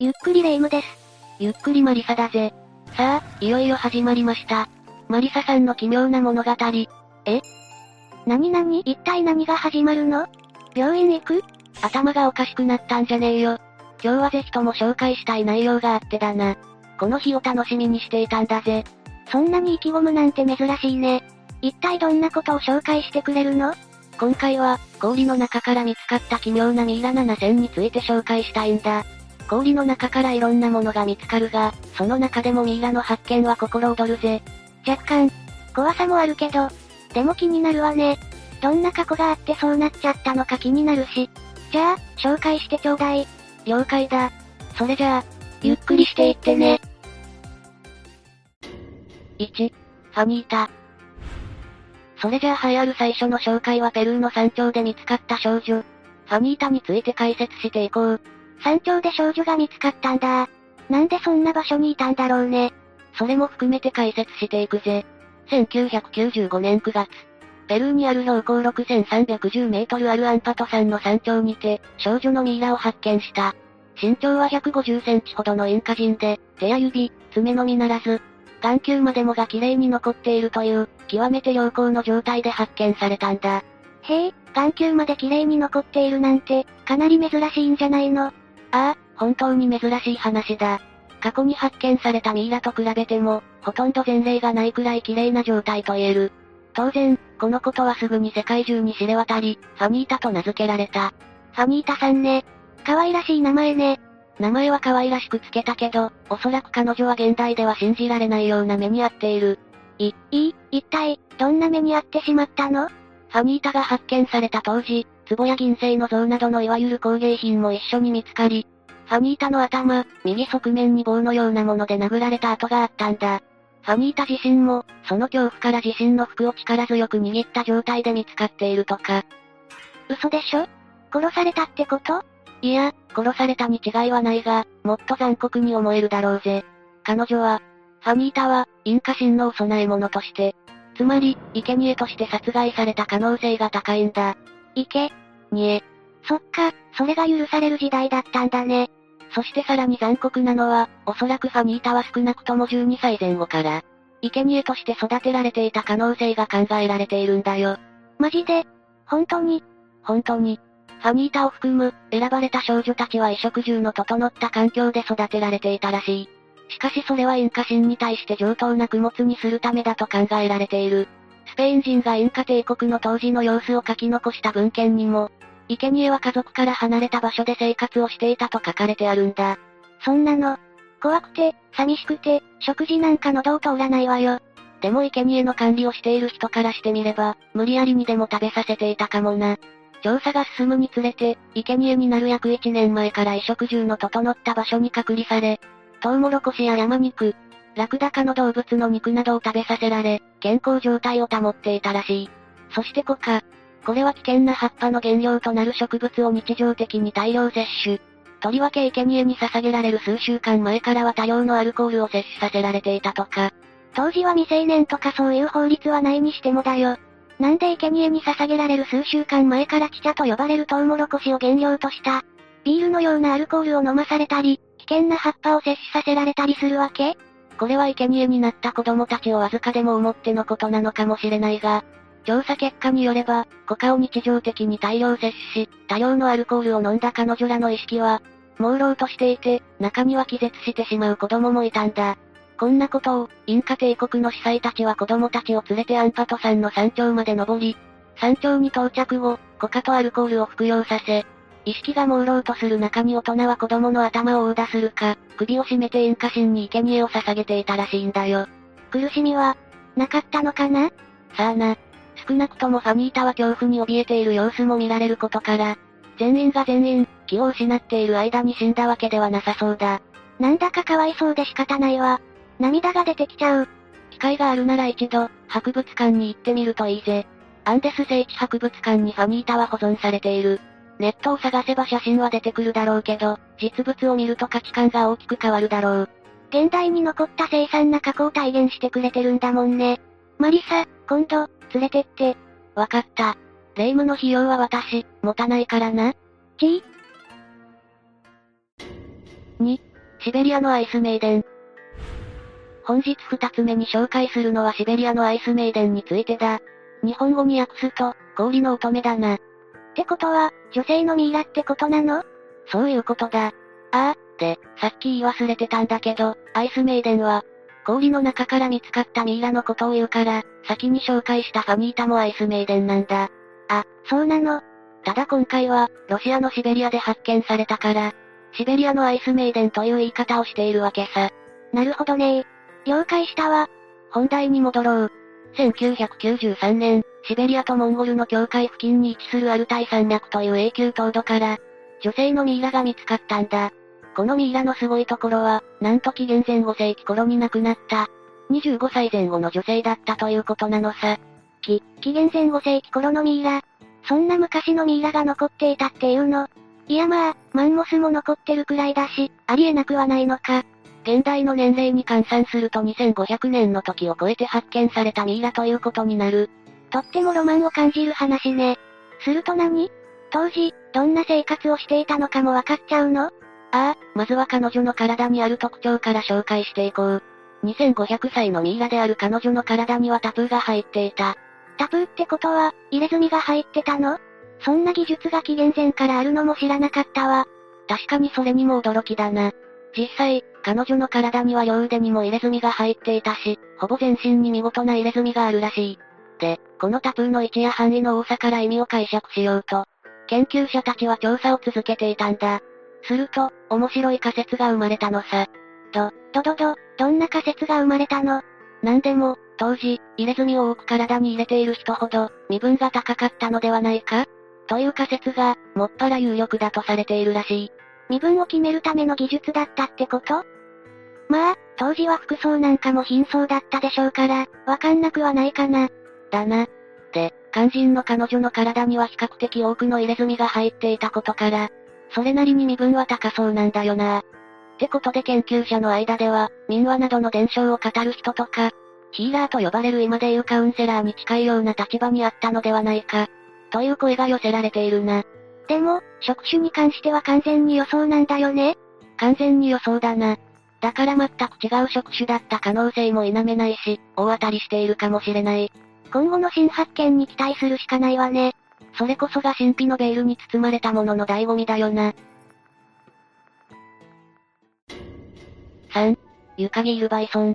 ゆっくりレ夢ムです。ゆっくりマリサだぜ。さあ、いよいよ始まりました。マリサさんの奇妙な物語。なになに一体何が始まるの？病院行く？頭がおかしくなったんじゃねえよ。今日はぜひとも紹介したい内容があってだな。この日を楽しみにしていたんだぜ。そんなに意気込むなんて珍しいね。一体どんなことを紹介してくれるの？今回は、氷の中から見つかった奇妙なミイラ7000について紹介したいんだ。氷の中からいろんなものが見つかるが、その中でもミイラの発見は心躍るぜ。若干、怖さもあるけど、でも気になるわね。どんな過去があってそうなっちゃったのか気になるし。じゃあ、紹介してちょうだい。了解だ。それじゃあ、ゆっくりしていってね。1、ファニータ。それじゃあ流行る最初の紹介はペルーの山頂で見つかった少女。ファニータについて解説していこう。山頂で少女が見つかったんだ。なんでそんな場所にいたんだろうね。それも含めて解説していくぜ。1995年9月。ペルーにある標高6310メートルあるアンパト山の山頂にて、少女のミイラを発見した。身長は150センチほどのインカ人で、手や指、爪のみならず、眼球までもが綺麗に残っているという、極めて良好の状態で発見されたんだ。へえ、眼球まで綺麗に残っているなんて、かなり珍しいんじゃないの？ああ、本当に珍しい話だ。過去に発見されたミイラと比べても、ほとんど前例がないくらい綺麗な状態と言える。当然、このことはすぐに世界中に知れ渡り、ファニータと名付けられた。ファニータさんね。可愛らしい名前ね。名前は可愛らしくつけたけど、おそらく彼女は現代では信じられないような目に遭っている。い、いい、一体、どんな目に遭ってしまったの？ファニータが発見された当時、壺や銀製の像などのいわゆる工芸品も一緒に見つかり、ファニータの頭、右側面に棒のようなもので殴られた跡があったんだ。ファニータ自身も、その恐怖から自身の服を力強く握った状態で見つかっているとか。嘘でしょ？殺されたってこと？いや、殺されたに違いはないが、もっと残酷に思えるだろうぜ。彼女は、ファニータは、インカ神のお供え物として、つまり、生贄として殺害された可能性が高いんだ。生贄。そっか、それが許される時代だったんだね。そしてさらに残酷なのは、おそらくファニータは少なくとも12歳前後から、生贄として育てられていた可能性が考えられているんだよ。マジで？本当に？本当に。ファニータを含む、選ばれた少女たちは衣食住の整った環境で育てられていたらしい。しかしそれはインカ神に対して上等な供物にするためだと考えられている。スペイン人がインカ帝国の当時の様子を書き残した文献にも、生贄は家族から離れた場所で生活をしていたと書かれてあるんだ。そんなの、怖くて、寂しくて、食事なんか喉を通らないわよ。でも生贄の管理をしている人からしてみれば、無理やりにでも食べさせていたかもな。調査が進むにつれて、生贄になる約1年前から衣食住の整った場所に隔離され、トウモロコシや山肉、ラクダ科の動物の肉などを食べさせられ、健康状態を保っていたらしい。そしてコカ。これは危険な葉っぱの原料となる植物を日常的に大量摂取。とりわけ生贄に捧げられる数週間前からは多量のアルコールを摂取させられていたとか。当時は未成年とかそういう法律はないにしてもだよ。なんで生贄に捧げられる数週間前からチチャと呼ばれるトウモロコシを原料とした、ビールのようなアルコールを飲まされたり、危険な葉っぱを摂取させられたりするわけ？これは生贄になった子供たちをわずかでも思ってのことなのかもしれないが、調査結果によれば、コカを日常的に大量摂取し、多量のアルコールを飲んだ彼女らの意識は、朦朧としていて、中には気絶してしまう子供もいたんだ。こんなことを、インカ帝国の司祭たちは子供たちを連れてアンパト山の山頂まで登り、山頂に到着後、コカとアルコールを服用させ、意識が朦朧とする中に大人は子供の頭を殴打するか、首を絞めてインカ神に生贄を捧げていたらしいんだよ。苦しみは、なかったのかな？さあな。少なくともファニータは恐怖に怯えている様子も見られることから、全員が全員、気を失っている間に死んだわけではなさそうだ。なんだかかわいそうで仕方ないわ。涙が出てきちゃう。機会があるなら一度、博物館に行ってみるといいぜ。アンデス聖地博物館にファニータは保存されている。ネットを探せば写真は出てくるだろうけど、実物を見ると価値観が大きく変わるだろう。現代に残った凄惨な過去を体現してくれてるんだもんね。マリサ、今度、連れてって。わかった。霊夢の費用は私、持たないからな。ちぃ2、シベリアのアイスメイデン。本日二つ目に紹介するのはシベリアのアイスメイデンについてだ。日本語に訳すと、氷の乙女だな。ってことは、女性のミイラってことなの？そういうことだ。ああ、で、さっき言い忘れてたんだけど、アイスメイデンは、氷の中から見つかったミイラのことを言うから、先に紹介したファニータもアイスメイデンなんだ。あ、そうなの。ただ今回は、ロシアのシベリアで発見されたから、シベリアのアイスメイデンという言い方をしているわけさ。なるほどね了解したわ。本題に戻ろう。1993年、シベリアとモンゴルの境界付近に位置するアルタイ山脈という永久凍土から、女性のミイラが見つかったんだ。このミイラのすごいところは、なんと紀元前5世紀頃に亡くなった、25歳前後の女性だったということなのさ。き、紀元前5世紀頃のミイラ。そんな昔のミイラが残っていたっていうの。いやまあ、マンモスも残ってるくらいだし、ありえなくはないのか。現代の年齢に換算すると2500年の時を超えて発見されたミイラということになる。とってもロマンを感じる話ね。すると何？当時、どんな生活をしていたのかもわかっちゃうの？ああ、まずは彼女の体にある特徴から紹介していこう。2500歳のミイラである彼女の体にはタプーが入っていた。タプーってことは、入れ墨が入ってたの？そんな技術が紀元前からあるのも知らなかったわ。確かにそれにも驚きだな。実際、彼女の体には両腕にも入れ墨が入っていたし、ほぼ全身に見事な入れ墨があるらしい。で、このタプーの位置や範囲の多さから意味を解釈しようと、研究者たちは調査を続けていたんだ。すると、面白い仮説が生まれたのさ。ど、どどど、どんな仮説が生まれたの？なんでも、当時、入れ墨を多く体に入れている人ほど、身分が高かったのではないか？という仮説が、もっぱら有力だとされているらしい。身分を決めるための技術だったってこと？まあ、当時は服装なんかも貧相だったでしょうから、わかんなくはないかな。だな。で、肝心の彼女の体には比較的多くの入れ墨が入っていたことから、それなりに身分は高そうなんだよな。ってことで研究者の間では、民話などの伝承を語る人とか、ヒーラーと呼ばれる今でいうカウンセラーに近いような立場にあったのではないか、という声が寄せられているな。でも、職種に関しては完全に予想なんだよね完全に予想だな。だから全く違う職種だった可能性も否めないし、大当たりしているかもしれない。今後の新発見に期待するしかないわね。それこそが神秘のベールに包まれたものの醍醐味だよな。3、ユカギールバイソン。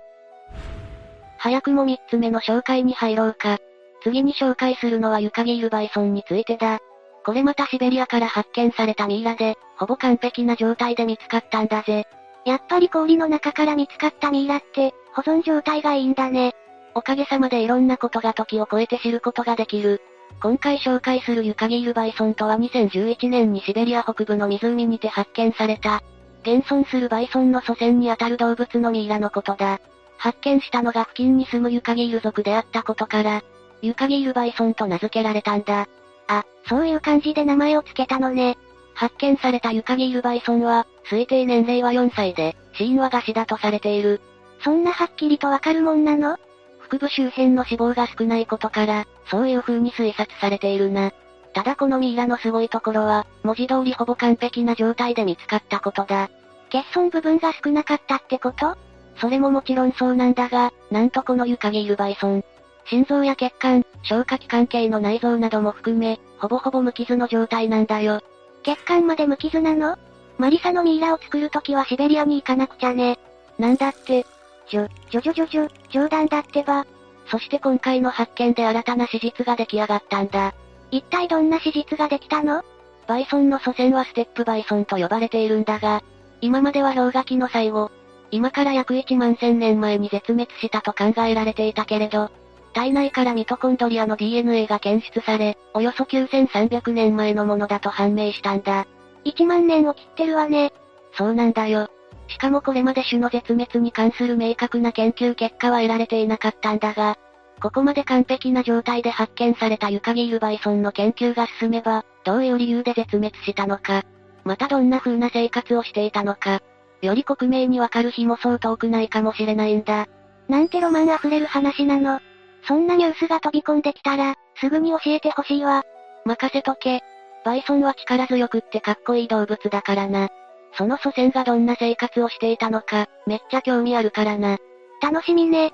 早くも3つ目の紹介に入ろうか。次に紹介するのはユカギールバイソンについてだ。これまたシベリアから発見されたミイラで、ほぼ完璧な状態で見つかったんだぜ。やっぱり氷の中から見つかったミイラって、保存状態がいいんだね。おかげさまでいろんなことが時を超えて知ることができる。今回紹介するユカギールバイソンとは2011年にシベリア北部の湖にて発見された、現存するバイソンの祖先にあたる動物のミイラのことだ。発見したのが付近に住むユカギール族であったことから、ユカギールバイソンと名付けられたんだ。あ、そういう感じで名前を付けたのね。発見されたユカギールバイソンは、推定年齢は4歳で、死因は餓死だとされている。そんなはっきりとわかるもんなの？腹部周辺の脂肪が少ないことから、そういう風に推察されているな。ただこのミイラのすごいところは、文字通りほぼ完璧な状態で見つかったことだ。欠損部分が少なかったってこと？それももちろんそうなんだが、なんとこのユカギールバイソン。心臓や血管、消化器関係の内臓なども含め、ほぼほぼ無傷の状態なんだよ。血管まで無傷なの？マリサのミイラを作るときはシベリアに行かなくちゃね。なんだって。ちょ、ちょちょちょちょ、冗談だってば。そして今回の発見で新たな史実が出来上がったんだ。一体どんな史実ができたの？バイソンの祖先はステップバイソンと呼ばれているんだが、今までは氷河期の最後、今から約1万1000年前に絶滅したと考えられていたけれど、体内からミトコンドリアの DNA が検出され、およそ9300年前のものだと判明したんだ。1万年を切ってるわね。そうなんだよ。しかもこれまで種の絶滅に関する明確な研究結果は得られていなかったんだが、ここまで完璧な状態で発見されたユカギールバイソンの研究が進めば、どういう理由で絶滅したのか、またどんな風な生活をしていたのか、より克明にわかる日もそう遠くないかもしれないんだ。なんてロマン溢れる話なの。そんなニュースが飛び込んできたら、すぐに教えてほしいわ。任せとけ。バイソンは力強くってかっこいい動物だからな。その祖先がどんな生活をしていたのか、めっちゃ興味あるからな。楽しみね。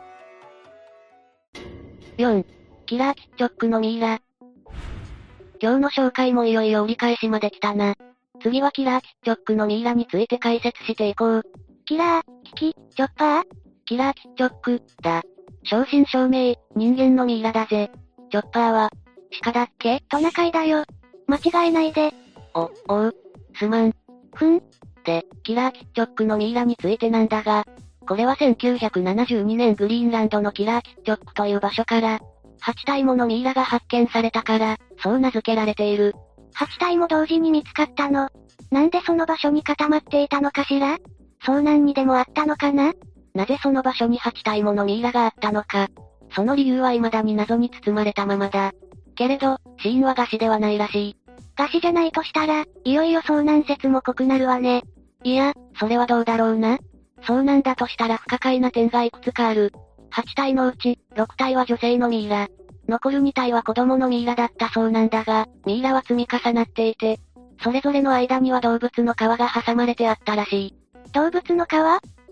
4. キラーキッチョックのミイラ。今日の紹介もいよいよ折り返しまで来たな。次はキラーキッチョックのミイラについて解説していこう。キラー、キキ、チョッパー？キラーキッチョック、だ。正真正銘、人間のミイラだぜ。チョッパーは、鹿だっけ？トナカイだよ。間違えないで。お、おう。すまん。ふん。で、キラーキッチョックのミイラについてなんだが、これは1972年グリーンランドのキラーキッチョックという場所から、8体ものミイラが発見されたから、そう名付けられている。8体も同時に見つかったの。なんでその場所に固まっていたのかしら？遭難にでもあったのかな？なぜその場所に8体ものミイラがあったのか。その理由は未だに謎に包まれたままだ。けれど、死因は餓死ではないらしい。餓死じゃないとしたら、いよいよ遭難説も濃くなるわね。いや、それはどうだろうな。遭難だとしたら不可解な点がいくつかある。8体のうち、6体は女性のミイラ。残る2体は子供のミイラだったそうなんだが、ミイラは積み重なっていて、それぞれの間には動物の皮が挟まれてあったらしい。動物の皮？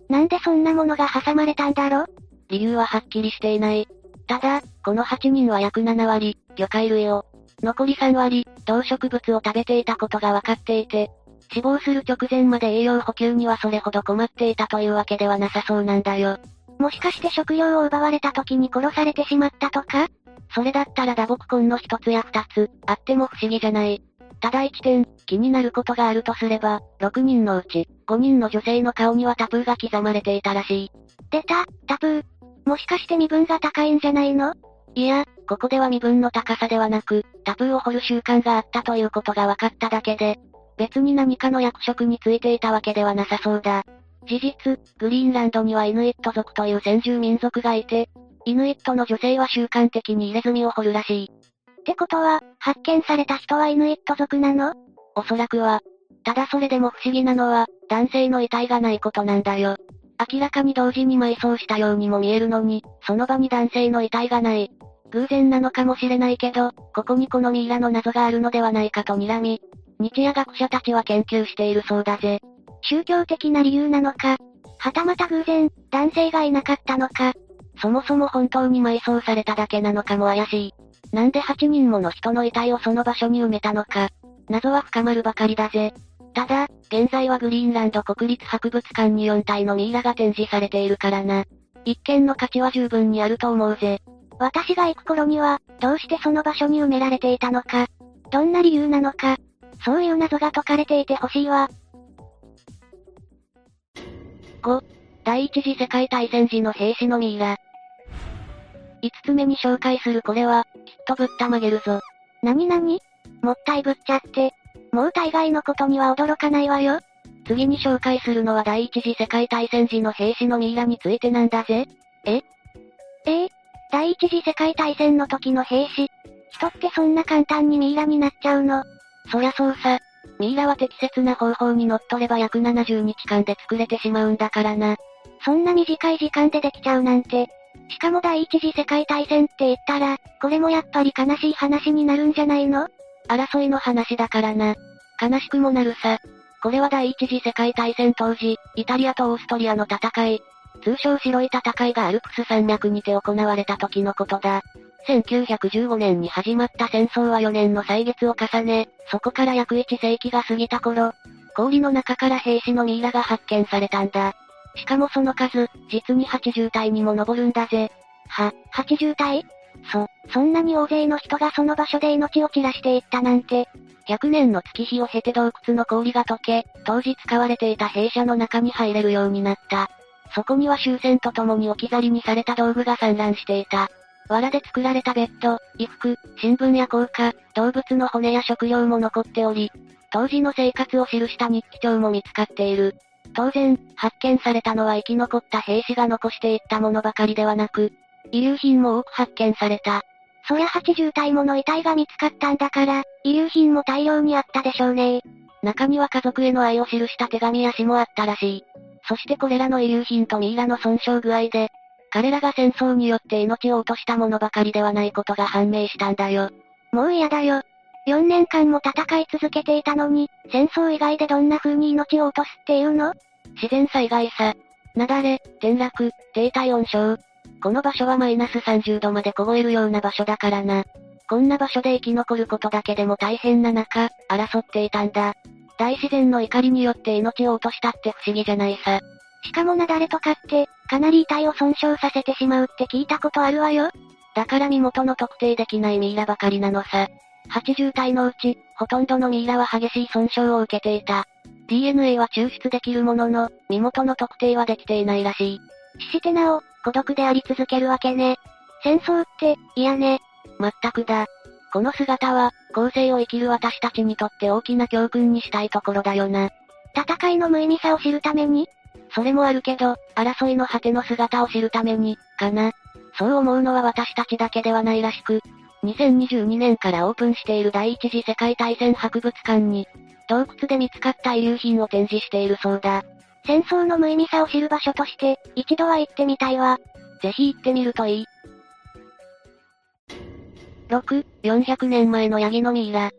なんでそんなものが挟まれたんだろ？理由ははっきりしていない。ただ、この8人は約7割、魚介類を、残り3割、動植物を食べていたことが分かっていて、死亡する直前まで栄養補給にはそれほど困っていたというわけではなさそうなんだよ。もしかして食料を奪われた時に殺されてしまったとか？それだったら打撲痕の一つや二つ、あっても不思議じゃない。ただ一点、気になることがあるとすれば、6人のうち、5人の女性の顔にはタプーが刻まれていたらしい。出た、タプー。もしかして身分が高いんじゃないの？いや、ここでは身分の高さではなく、タプーを掘る習慣があったということが分かっただけで、別に何かの役職についていたわけではなさそうだ。事実、グリーンランドにはイヌイット族という先住民族がいて、イヌイットの女性は習慣的に入れ墨を掘るらしい。ってことは、発見された人はイヌイット族なの？おそらくは。ただそれでも不思議なのは、男性の遺体がないことなんだよ。明らかに同時に埋葬したようにも見えるのに、その場に男性の遺体がない。偶然なのかもしれないけど、ここにこのミイラの謎があるのではないかと睨み、日夜学者たちは研究しているそうだぜ。宗教的な理由なのか、はたまた偶然、男性がいなかったのか、そもそも本当に埋葬されただけなのかも怪しい。なんで8人もの人の遺体をその場所に埋めたのか。謎は深まるばかりだぜ。ただ、現在はグリーンランド国立博物館に4体のミイラが展示されているからな。一見の価値は十分にあると思うぜ。私が行く頃には、どうしてその場所に埋められていたのか、どんな理由なのか、そういう謎が解かれていてほしいわ。5、第一次世界大戦時の兵士のミイラ。5つ目に紹介するこれは、きっとぶったまげるぞ。なになにもったいぶっちゃって。もう大概のことには驚かないわよ。次に紹介するのは第一次世界大戦時の兵士のミイラについてなんだぜ。え？え？え第一次世界大戦の時の兵士。人ってそんな簡単にミイラになっちゃうの？そりゃそうさ。ミイラは適切な方法にのっとれば約70日間で作れてしまうんだからな。そんな短い時間でできちゃうなんて。しかも第一次世界大戦って言ったら、これもやっぱり悲しい話になるんじゃないの？争いの話だからな。悲しくもなるさ。これは第一次世界大戦当時、イタリアとオーストリアの戦い、通称白い戦いがアルプス山脈にて行われた時のことだ。1915年に始まった戦争は4年の歳月を重ね、そこから約1世紀が過ぎた頃、氷の中から兵士のミイラが発見されたんだ。しかもその数、実に80体にも上るんだぜ。は、80体？そ、そんなに大勢の人がその場所で命を散らしていったなんて。100年の月日を経て洞窟の氷が溶け、当時使われていた兵舎の中に入れるようになった。そこには終戦とともに置き去りにされた道具が散乱していた。藁で作られたベッド、衣服、新聞や硬貨、動物の骨や食料も残っており、当時の生活を記した日記帳も見つかっている。当然、発見されたのは生き残った兵士が残していったものばかりではなく、遺留品も多く発見された。そりゃ80体もの遺体が見つかったんだから、遺留品も大量にあったでしょうね中には家族への愛を記した手紙や詩もあったらしい。そしてこれらの遺留品とミイラの損傷具合で、彼らが戦争によって命を落としたものばかりではないことが判明したんだよ。もう嫌だよ。4年間も戦い続けていたのに、戦争以外でどんな風に命を落とすっていうの？自然災害さ。雪崩、転落、低体温症。この場所はマイナス30度まで凍えるような場所だからな。こんな場所で生き残ることだけでも大変な中、争っていたんだ。大自然の怒りによって命を落としたって不思議じゃないさ。しかも雪崩とかって、かなり遺体を損傷させてしまうって聞いたことあるわよ。だから身元の特定できないミイラばかりなのさ。80体のうち、ほとんどのミイラは激しい損傷を受けていた。DNA は抽出できるものの、身元の特定はできていないらしい。死してなお、孤独であり続けるわけね。戦争って、嫌ね。まったくだ。この姿は、後世を生きる私たちにとって大きな教訓にしたいところだよな。戦いの無意味さを知るために？それもあるけど、争いの果ての姿を知るために、かな。そう思うのは私たちだけではないらしく、2022年からオープンしている第一次世界大戦博物館に、洞窟で見つかった遺留品を展示しているそうだ。戦争の無意味さを知る場所として、一度は行ってみたいわ。ぜひ行ってみるといい。6、400年前のヤギのミイラ。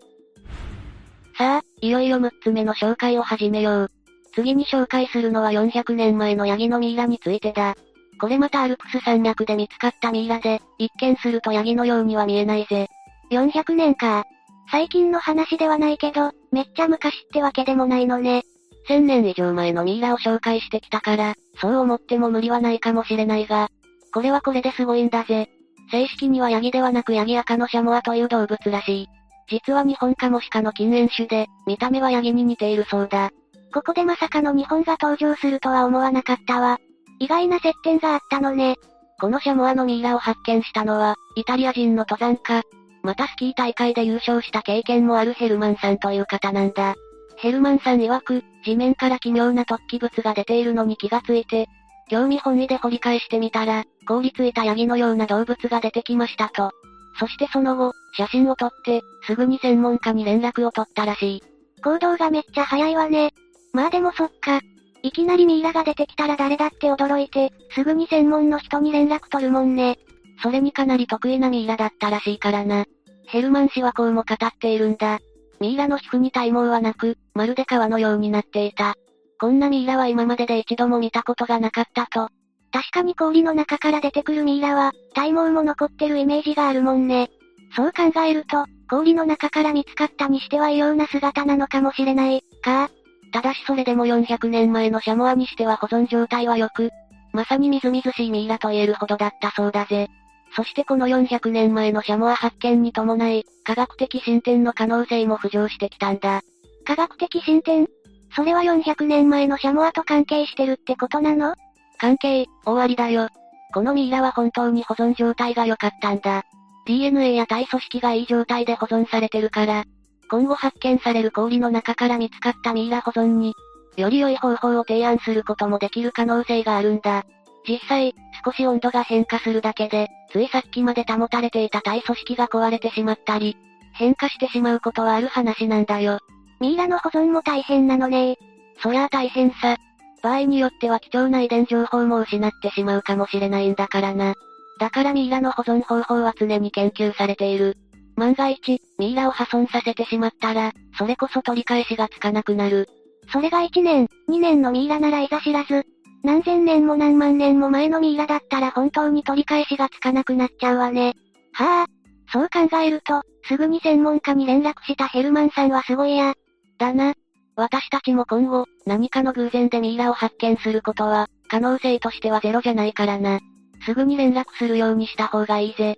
さあ、いよいよ6つ目の紹介を始めよう。次に紹介するのは400年前のヤギのミイラについてだ。これまたアルプス山脈で見つかったミイラで、一見するとヤギのようには見えないぜ。400年か。最近の話ではないけど、めっちゃ昔ってわけでもないのね。1000年以上前のミイラを紹介してきたから、そう思っても無理はないかもしれないが、これはこれですごいんだぜ。正式にはヤギではなくヤギアカのシャモアという動物らしい。実は日本カモシカの禁煙種で、見た目はヤギに似ているそうだ。ここでまさかの日本が登場するとは思わなかったわ。意外な接点があったのね。このシャモアのミイラを発見したのは、イタリア人の登山家。またスキー大会で優勝した経験もあるヘルマンさんという方なんだ。ヘルマンさん曰く、地面から奇妙な突起物が出ているのに気がついて、興味本位で掘り返してみたら、凍りついたヤギのような動物が出てきましたと。そしてその後、写真を撮って、すぐに専門家に連絡を取ったらしい。行動がめっちゃ早いわね。まあでもそっか、いきなりミイラが出てきたら誰だって驚いて、すぐに専門の人に連絡取るもんね。それにかなり得意なミイラだったらしいからな。ヘルマン氏はこうも語っているんだ。ミイラの皮膚に体毛はなく、まるで皮のようになっていた。こんなミイラは今までで一度も見たことがなかったと。確かに氷の中から出てくるミイラは、体毛も残ってるイメージがあるもんね。そう考えると、氷の中から見つかったにしては異様な姿なのかもしれない、か。ただしそれでも400年前のシャモアにしては保存状態は良く、まさにみずみずしいミイラと言えるほどだったそうだぜ。そしてこの400年前のシャモア発見に伴い、科学的進展の可能性も浮上してきたんだ。科学的進展？それは400年前のシャモアと関係してるってことなの？関係、大ありだよ。このミイラは本当に保存状態が良かったんだ。DNA や体組織がいい状態で保存されてるから、今後発見される氷の中から見つかったミイラ保存に、より良い方法を提案することもできる可能性があるんだ。実際、少し温度が変化するだけで、ついさっきまで保たれていた体組織が壊れてしまったり、変化してしまうことはある話なんだよ。ミイラの保存も大変なのねそりゃあ大変さ。場合によっては貴重な遺伝情報も失ってしまうかもしれないんだからな。だからミイラの保存方法は常に研究されている。万が一、ミイラを破損させてしまったら、それこそ取り返しがつかなくなる。それが1年、2年のミイラならいざ知らず。何千年も何万年も前のミイラだったら本当に取り返しがつかなくなっちゃうわね。はあ。そう考えると、すぐに専門家に連絡したヘルマンさんはすごいや。だな。私たちも今後、何かの偶然でミイラを発見することは、可能性としてはゼロじゃないからな。すぐに連絡するようにした方がいいぜ。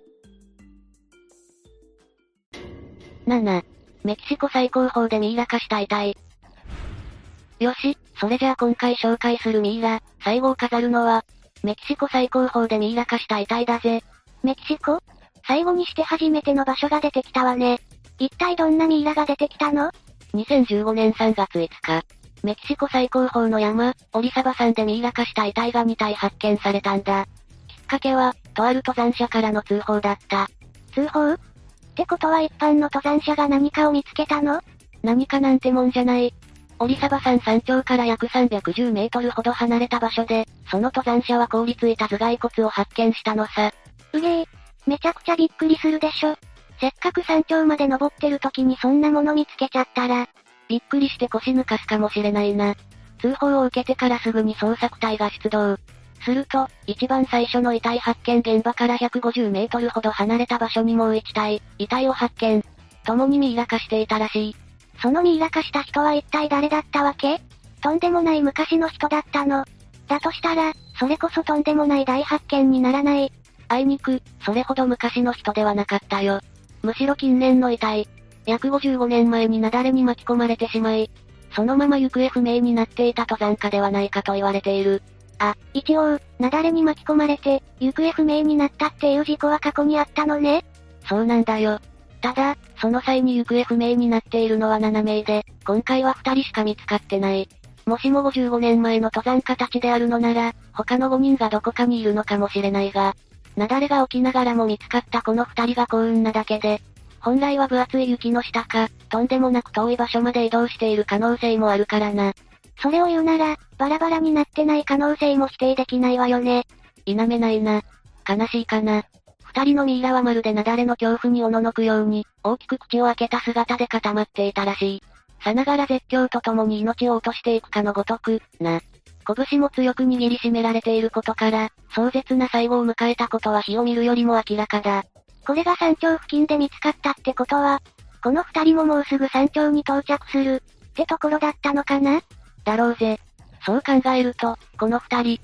7、メキシコ最高峰でミイラ化した遺体。よし、それじゃあ今回紹介するミイラ、最後を飾るのは、メキシコ最高峰でミイラ化した遺体だぜ。メキシコ？最後にして初めての場所が出てきたわね。一体どんなミイラが出てきたの ?2015 年3月5日、メキシコ最高峰の山、オリサバ山でミイラ化した遺体が2体発見されたんだ。きっかけは、とある登山者からの通報だった。通報？ってことは一般の登山者が何かを見つけたの？何かなんてもんじゃない。オリサバ山山頂から約310メートルほど離れた場所で、その登山者は凍りついた頭蓋骨を発見したのさ。うげえ、めちゃくちゃびっくりするでしょ。せっかく山頂まで登ってる時にそんなもの見つけちゃったら、びっくりして腰抜かすかもしれないな。通報を受けてからすぐに捜索隊が出動。すると、一番最初の遺体発見現場から150メートルほど離れた場所にもう一体、遺体を発見。共にミイラ化していたらしい。そのミイラ化した人は一体誰だったわけ？とんでもない昔の人だったの。だとしたら、それこそとんでもない大発見にならない。あいにく、それほど昔の人ではなかったよ。むしろ近年の遺体。約55年前に雪崩に巻き込まれてしまい、そのまま行方不明になっていた登山家ではないかと言われている。あ、一応、雪崩に巻き込まれて、行方不明になったっていう事故は過去にあったのねそうなんだよ。ただ、その際に行方不明になっているのは7名で、今回は2人しか見つかってない。もしも55年前の登山家たちであるのなら、他の5人がどこかにいるのかもしれないが、雪崩が起きながらも見つかったこの2人が幸運なだけで、本来は分厚い雪の下か、とんでもなく遠い場所まで移動している可能性もあるからな。それを言うなら、バラバラになってない可能性も否定できないわよね。否めないな。悲しいかな。二人のミイラはまるで雪崩の恐怖におののくように、大きく口を開けた姿で固まっていたらしい。さながら絶叫とともに命を落としていくかのごとく、な。拳も強く握りしめられていることから、壮絶な最後を迎えたことは火を見るよりも明らかだ。これが山頂付近で見つかったってことは、この二人ももうすぐ山頂に到着する、ってところだったのかな？だろうぜ。そう考えると、この二人、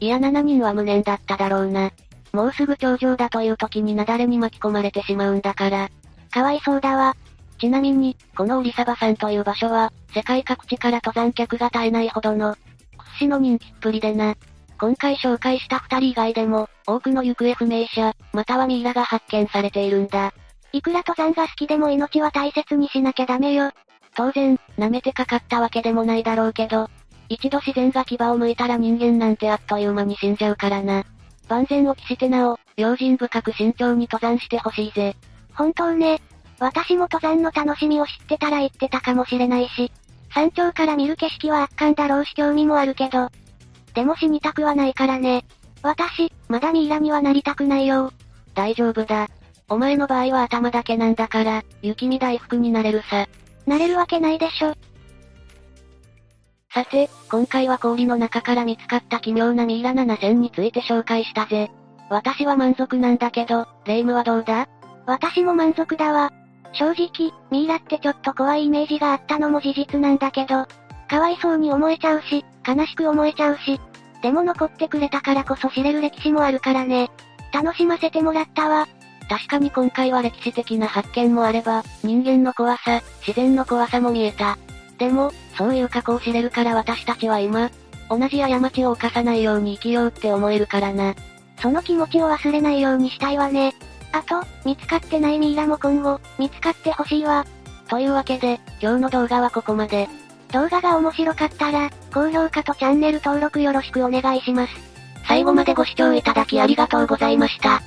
いや7人は無念だっただろうな。もうすぐ頂上だという時に雪崩に巻き込まれてしまうんだから。かわいそうだわ。ちなみに、このオリサバ山という場所は、世界各地から登山客が絶えないほどの、屈指の人気っぷりでな。今回紹介した二人以外でも、多くの行方不明者、またはミイラが発見されているんだ。いくら登山が好きでも命は大切にしなきゃダメよ。当然、舐めてかかったわけでもないだろうけど、一度自然が牙を剥いたら人間なんてあっという間に死んじゃうからな。万全を期してなお、用心深く慎重に登山してほしいぜ。本当ね。私も登山の楽しみを知ってたら行ってたかもしれないし、山頂から見る景色は圧巻だろうし興味もあるけど、でも死にたくはないからね。私、まだミイラにはなりたくないよ。大丈夫だ。お前の場合は頭だけなんだから、雪見大福になれるさ。なれるわけないでしょ。さて、今回は氷の中から見つかった奇妙なミイラ7000について紹介したぜ。私は満足なんだけど、レイムはどうだ？私も満足だわ。正直、ミイラってちょっと怖いイメージがあったのも事実なんだけど、かわいそうに思えちゃうし、悲しく思えちゃうし、でも残ってくれたからこそ知れる歴史もあるからね。楽しませてもらったわ。確かに今回は歴史的な発見もあれば、人間の怖さ、自然の怖さも見えた。でも、そういう過去を知れるから私たちは今、同じ過ちを犯さないように生きようって思えるからな。その気持ちを忘れないようにしたいわね。あと、見つかってないミイラも今後、見つかってほしいわ。というわけで、今日の動画はここまで。動画が面白かったら、高評価とチャンネル登録よろしくお願いします。最後までご視聴いただきありがとうございました。